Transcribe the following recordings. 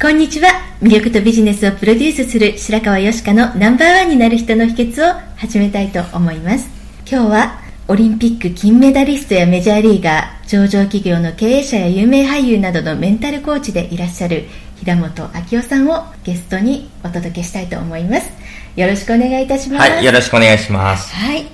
こんにちは。魅力とビジネスをプロデュースする白川よしかのナンバーワンになる人の秘訣を始めたいと思います。今日はオリンピック金メダリストやメジャーリーガー、上場企業の経営者や有名俳優などのメンタルコーチでいらっしゃる平本明夫さんをゲストにお届けしたいと思います。よろしくお願いいたします。はい、よろしくお願いします。はい。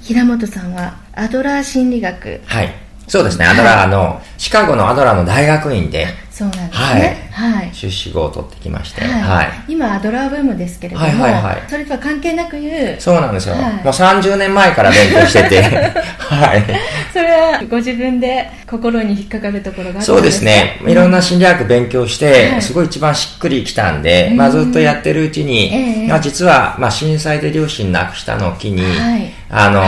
平本さんはアドラー心理学。はい。そうですね、アドラーの、シカゴのアドラーの大学院で、そうなんですね。はい。修士号を取ってきまして、はい。はい。今アドラーブームですけれども、はいはいはい。それとは関係なく言う。そうなんですよ。はい。もう30年前から勉強してて、はい。それはご自分で心に引っかかるところがあそうですね。いろんな心理学勉強して、はい。すごい一番しっくりきたんで、うん。まあずっとやってるうちに、ええまあ実は、まあ震災で両親亡くしたのを機に、はい。あの、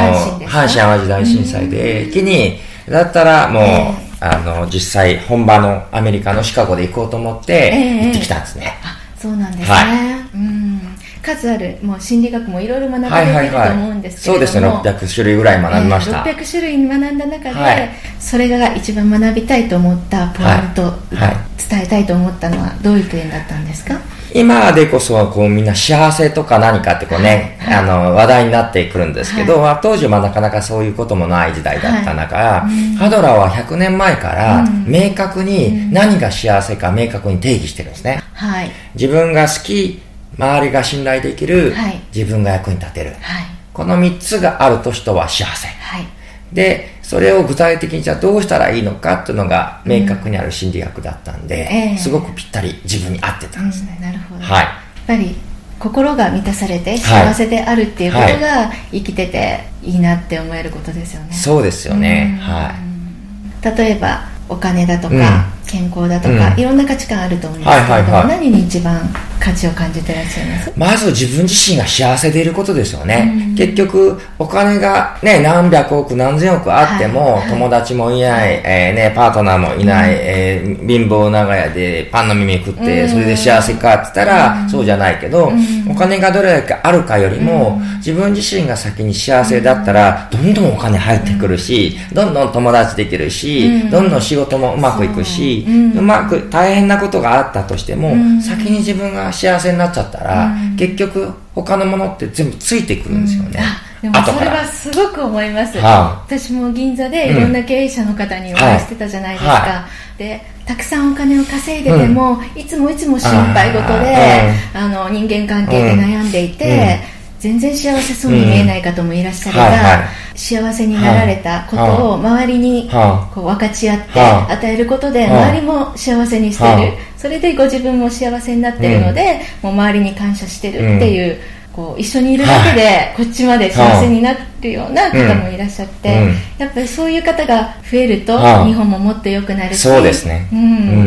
阪神淡路大震災で、機に、だったらもう、えあの、実際本場のアメリカのシカゴで行こうと思って、ええ。行ってきたんですね。あそうなんですね、はうん。数あるもう心理学もいろいろ学ばはいはいれると思うんはい。ですけれども、そうですね、600種類ぐらい学びました。えー600種類学んだ中で、はい。それが一番学びたいと思ったポイント、はい。はい。伝えたいと思ったのはどういう点だったんですか？今でこそこうみんな幸せとか何かってこうね、はいあの話題になってくるんですけど、まあ当時はなかなかそういうこともない時代だった中、はいハドラーは100年前からうん。明確に何が幸せか明確に定義してるんですね。はい。自分が好き、周りが信頼できる、はい。自分が役に立てる。はい。この3つがあると人は幸せ。はい。で、それを具体的にじゃあどうしたらいいのかっていうのが明確にある心理学だったんで、ええ。すごくぴったり自分に合ってたんですね。うんなるほど、はい。やっぱり心が満たされて幸せであるっていうことが生きてていいなって思えることですよね、そうですよね。うん。はい。例えばお金だとか、うん。健康だとか、うん。いろんな価値観あると思うんですけれども、はいはいはい。何に一番価値を感じてらっしゃいます？まず自分自身が幸せでいることですよね。うん。結局、お金がね、何百億何千億あっても、はい。はい。友達もいない、えーね、パートナーもいない、えー貧乏長屋でパンの耳食って、うん。それで幸せかって言ったら、そうじゃないけど、うん。お金がどれだけあるかよりも、自分自身が先に幸せだったら、どんどんお金入ってくるし、どんどん友達できるし、うん。どんどん仕事もうまくいくし、そう。うん。うまく大変なことがあったとしても、うん。先に自分が幸せになっちゃったら、うん。結局他のものって全部ついてくるんですよね、あでもそれはすごく思います、は私も銀座でいろんな経営者の方にお会いしてたじゃないですか、はでたくさんお金を稼いでても、いつもいつも心配事であ、の人間関係で悩んでいて、全然幸せそうに見えない方もいらっしゃるが、はいはい。幸せになられたことを周りにはこう分かち合っては与えることでは周りも幸せにしてはるそれでご自分も幸せになってるので、もう周りに感謝してるっていう,、こう一緒にいるだけでこっちまで幸せになるような方もいらっしゃって、うん。やっぱりそういう方が増えるとは日本ももっと良くなるしそうですね。うん。う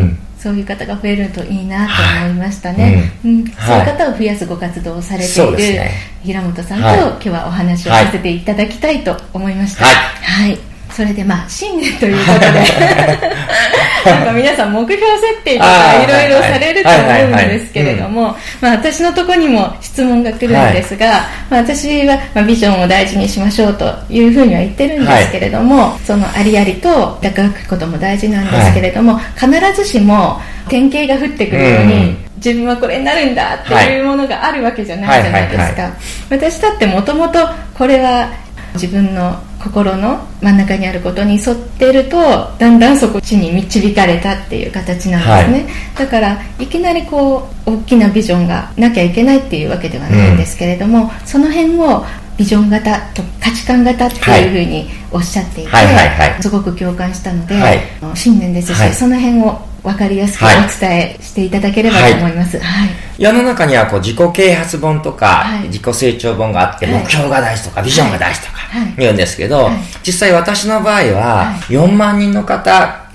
んそういう方が増えるといいなと思いましたね、はい。うん。そうはい。いう方を増やすご活動をされている平本さんと、はい。今日はお話をさせていただきたいと思いました。はい。はい。それでまあ新年ということで なんか皆さん目標設定とかいろいろされるとはいはいはい思うんですけれどもまあ私のところにも質問が来るんですが、まあ、私はまあビジョンを大事にしましょうというふうには言ってるんですけれども、そのありありと抱くことも大事なんですけれども、必ずしも典型が降ってくるように、うん。自分はこれになるんだっていうものがあるわけじゃないじゃないですか、はいはいはい。私だってもともとこれは自分の心の真ん中にあることに沿ってるとだんだんそこ地に導かれたっていう形なんですね、はい、だからいきなりこう大きなビジョンがなきゃいけないっていうわけではないんですけれども、うん、その辺をビジョン型と価値観型っていうふうにおっしゃっていて、すごく共感したので、はい、信念ですし、はい、その辺を分かりやすくお伝えしていただければと思います、はい、世の中にはこう自己啓発本とか、自己成長本があって、目標が大事とかビジョンが大事とか言うんですけど、実際私の場合は4万人の方、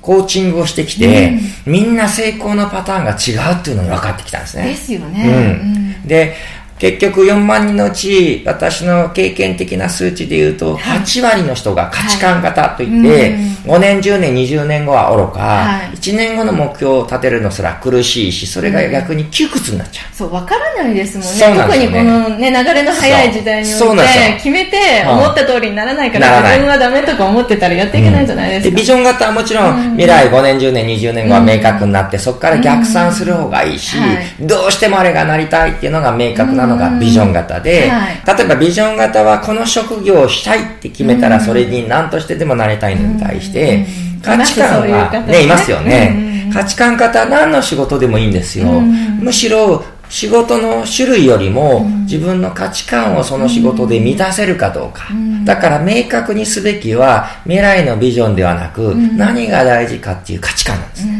コーチングをしてきて、みんな成功のパターンが違うっていうのに分かってきたんですね。ですよね。うん、で結局4万人のうち、私の経験的な数値で言うと、8割の人が価値観型といって、5年、10年、20年後は愚か、1年後の目標を立てるのすら苦しいし、それが逆に窮屈になっちゃう。そう、わからないですもんね。特にこのね、流れの早い時代において、決めて思った通りにならないから、自分はダメとか思ってたらやっていけないじゃないですか。ビジョン型はもちろん、未来5年、10年、20年後は明確になって、そこから逆算する方がいいし、どうしてもあれがなりたいっていうのが明確なのがビジョン型で、はい、例えばビジョン型はこの職業をしたいって決めたらそれに何としてでもなりたいのに対して、価値観はね、いますよね。価値観型は何の仕事でもいいんですよ。むしろ仕事の種類よりも自分の価値観をその仕事で満たせるかどうか。だから明確にすべきは未来のビジョンではなく何が大事かっていう価値観なんですね。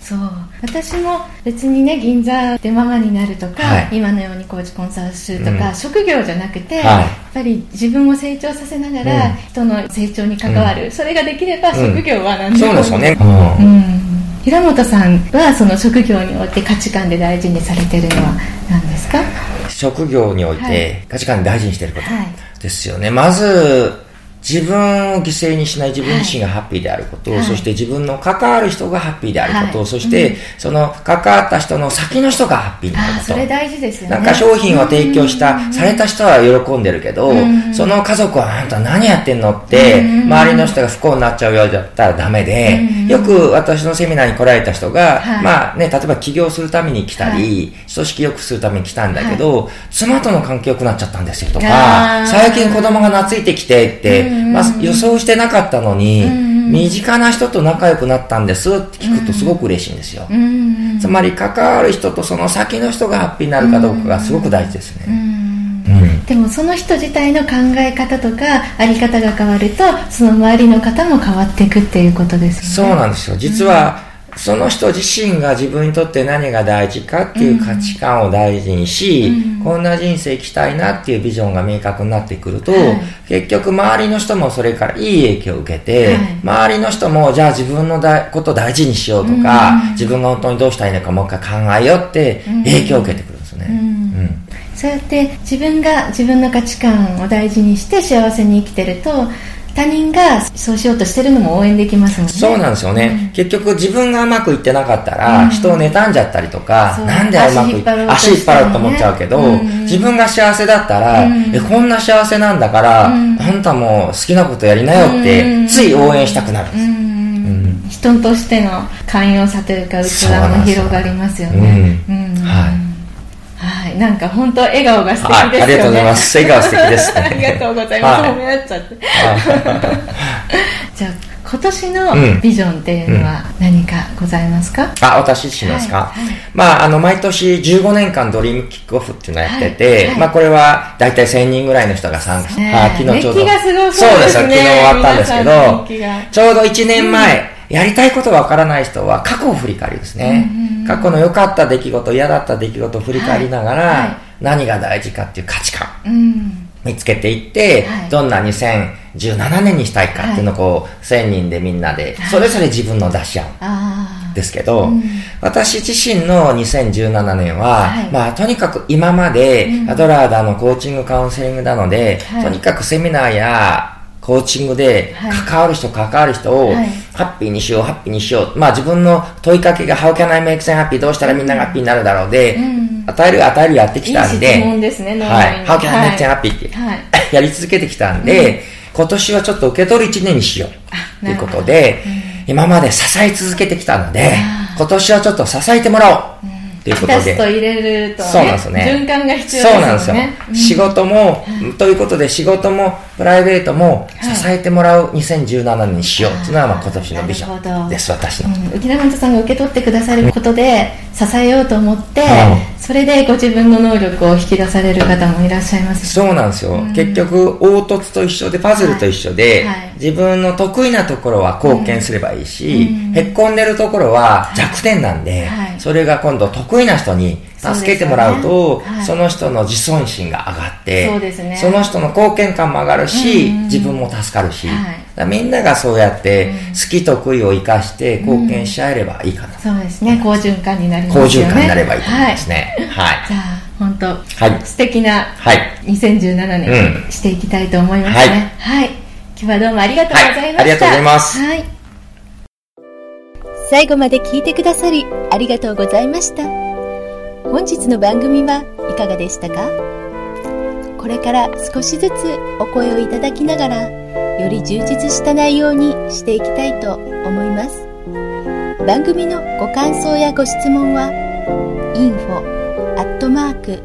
そう私も別にね銀座でママになるとか、はい、今のようにコーチコンサルするとか、うん、職業じゃなくて、はい、やっぱり自分を成長させながら、人の成長に関わる、うん、それができれば職業は何でも、うん、そうですよね、うん、平本さんはその職業において価値観で大事にされてるのは何ですか？職業において価値観で大事にしてることですよね、まず自分を犠牲にしない自分自身がハッピーであること、はい、そして自分の関わる人がハッピーであること、はい、そして、うん、その関わった人の先の人がハッピーになること。それ大事ですよね。なんか商品を提供した、された人は喜んでるけど、その家族はあんた何やってんのって、周りの人が不幸になっちゃうようだったらダメで、よく私のセミナーに来られた人が、まあね、例えば起業するために来たり、組織良くするために来たんだけど、妻との関係良くなっちゃったんですよとか、最近子供が懐いてきてって、まあ、予想してなかったのに、身近な人と仲良くなったんですって聞くとすごく嬉しいんですよ。つまり関わる人とその先の人がハッピーになるかどうかがすごく大事ですね。でもその人自体の考え方とかあり方が変わるとその周りの方も変わっていくっていうことですよね。そうなんですよ。実は、その人自身が自分にとって何が大事かっていう価値観を大事にし、うん、こんな人生生きたいなっていうビジョンが明確になってくると、はい、結局周りの人もそれからいい影響を受けて、はい、周りの人もじゃあ自分のだことを大事にしようとか、うん、自分が本当にどうしたいのかもう一回考えようって影響を受けてくるんですね。うん。そうやって自分が自分の価値観を大事にして幸せに生きてると他人がそうしようとしてるのも応援できますもんね。そうなんですよね、うん、結局自分がうまくいってなかったら、うん、人を妬んじゃったりとか、なんでうまくいって足引っ張ろうと思っちゃうけど、うん、自分が幸せだったら、えこんな幸せなんだから、あん。たも好きなことやりなよって、つい応援したくなるんです、人としての寛容さというか器も広がりますよね、はいはい、なんか本当笑顔が素敵ですよね、はい、ありがとうございます。笑顔素敵です、ね、ありがとうございます。はい、褒め合っちゃって。じゃあ今年のビジョンっていうのは何かございますか、うん、あ、私自身ですか、はいはい、まあ、あの、毎年15年間ドリームキックオフっていうのをやってて、はい、まあ、これは大体1000人ぐらいの人が参加して、あ昨日ちょうど。そうです、昨日終わったんですけど、ちょうど1年前、うんやりたいことがわからない人は過去を振り返りですね。過去の良かった出来事、嫌だった出来事を振り返りながら、はい。はい、何が大事かっていう価値観、見つけていって、はい、どんな2017年にしたいかっていうのをこう、1000人でみんなで、それぞれ自分の出し合う。ですけど、うん、私自身の2017年は、まあとにかく今まで、アドラーだのコーチングカウンセリングなので、とにかくセミナーやコーチングで関わる人、関わる人を、ハッピーにしよう、ハッピーにしよう。まあ自分の問いかけが How can I make them happy? どうしたらみんながハッピーになるだろうで、与える与えるやってきたんで、いいですね、はい。How can I make them happy? って、やり続けてきたんで、今年はちょっと受け取る一年にしよう。ということで、今まで支え続けてきたので、今年はちょっと支えてもらおう。ということで。と入れると、ね、そうなんですね。循環が必要ですね。そうなんですよ。うん、仕事も、ということで仕事もプライベートも支えてもらう2017年にしようっていうのは、まあ、今年のビジョンです、私の。うん、沖縄本さんが受け取ってくださることで支えようと思って、それでご自分の能力を引き出される方もいらっしゃいます、そうなんですよ。結局、凹凸と一緒で、パズルと一緒で、はいはい、自分の得意なところは貢献すればいいし、へっこんでるところは弱点なんで、はい、それが今度得意な人に助けてもらうと、そ、ねはい、その人の自尊心が上がって、そうですね、その人の貢献感も上がるし、自分も助かるし、はい、みんながそうやって好き得意を生かして貢献し合えればいいかな、うん、そうですね。好循環になりますね。好循環になればいいと思いますね。はい、じゃあ本当、はい、素敵な2017年、していきたいと思いますね。はい、今日はどうもありがとうございました、ありがとうございます。はい最後まで聞いてくださりありがとうございました。本日の番組はいかがでしたか？これから少しずつお声をいただきながらより充実した内容にしていきたいと思います。番組のご感想やご質問は info アットマーク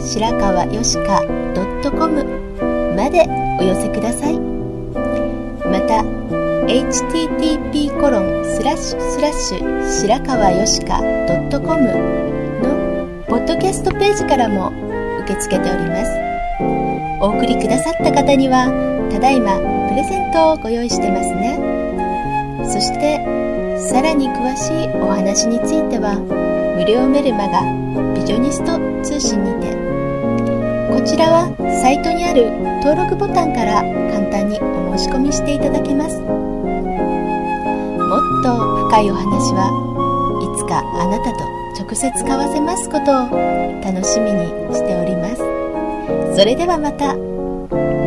白川よしか .com までお寄せください。また http コロンスラッシュスラッシュ白川よしか .com のポッドキャストページからも受け付けております。お送りくださった方にはただいまプレゼントをご用意してますね。そしてさらに詳しいお話については無料メルマガビジョニスト通信にてこちらはサイトにある登録ボタンから簡単にお申し込みしていただけます。もっと深いお話はいつかあなたと直接交わせますことを楽しみにしておりますそれではまた。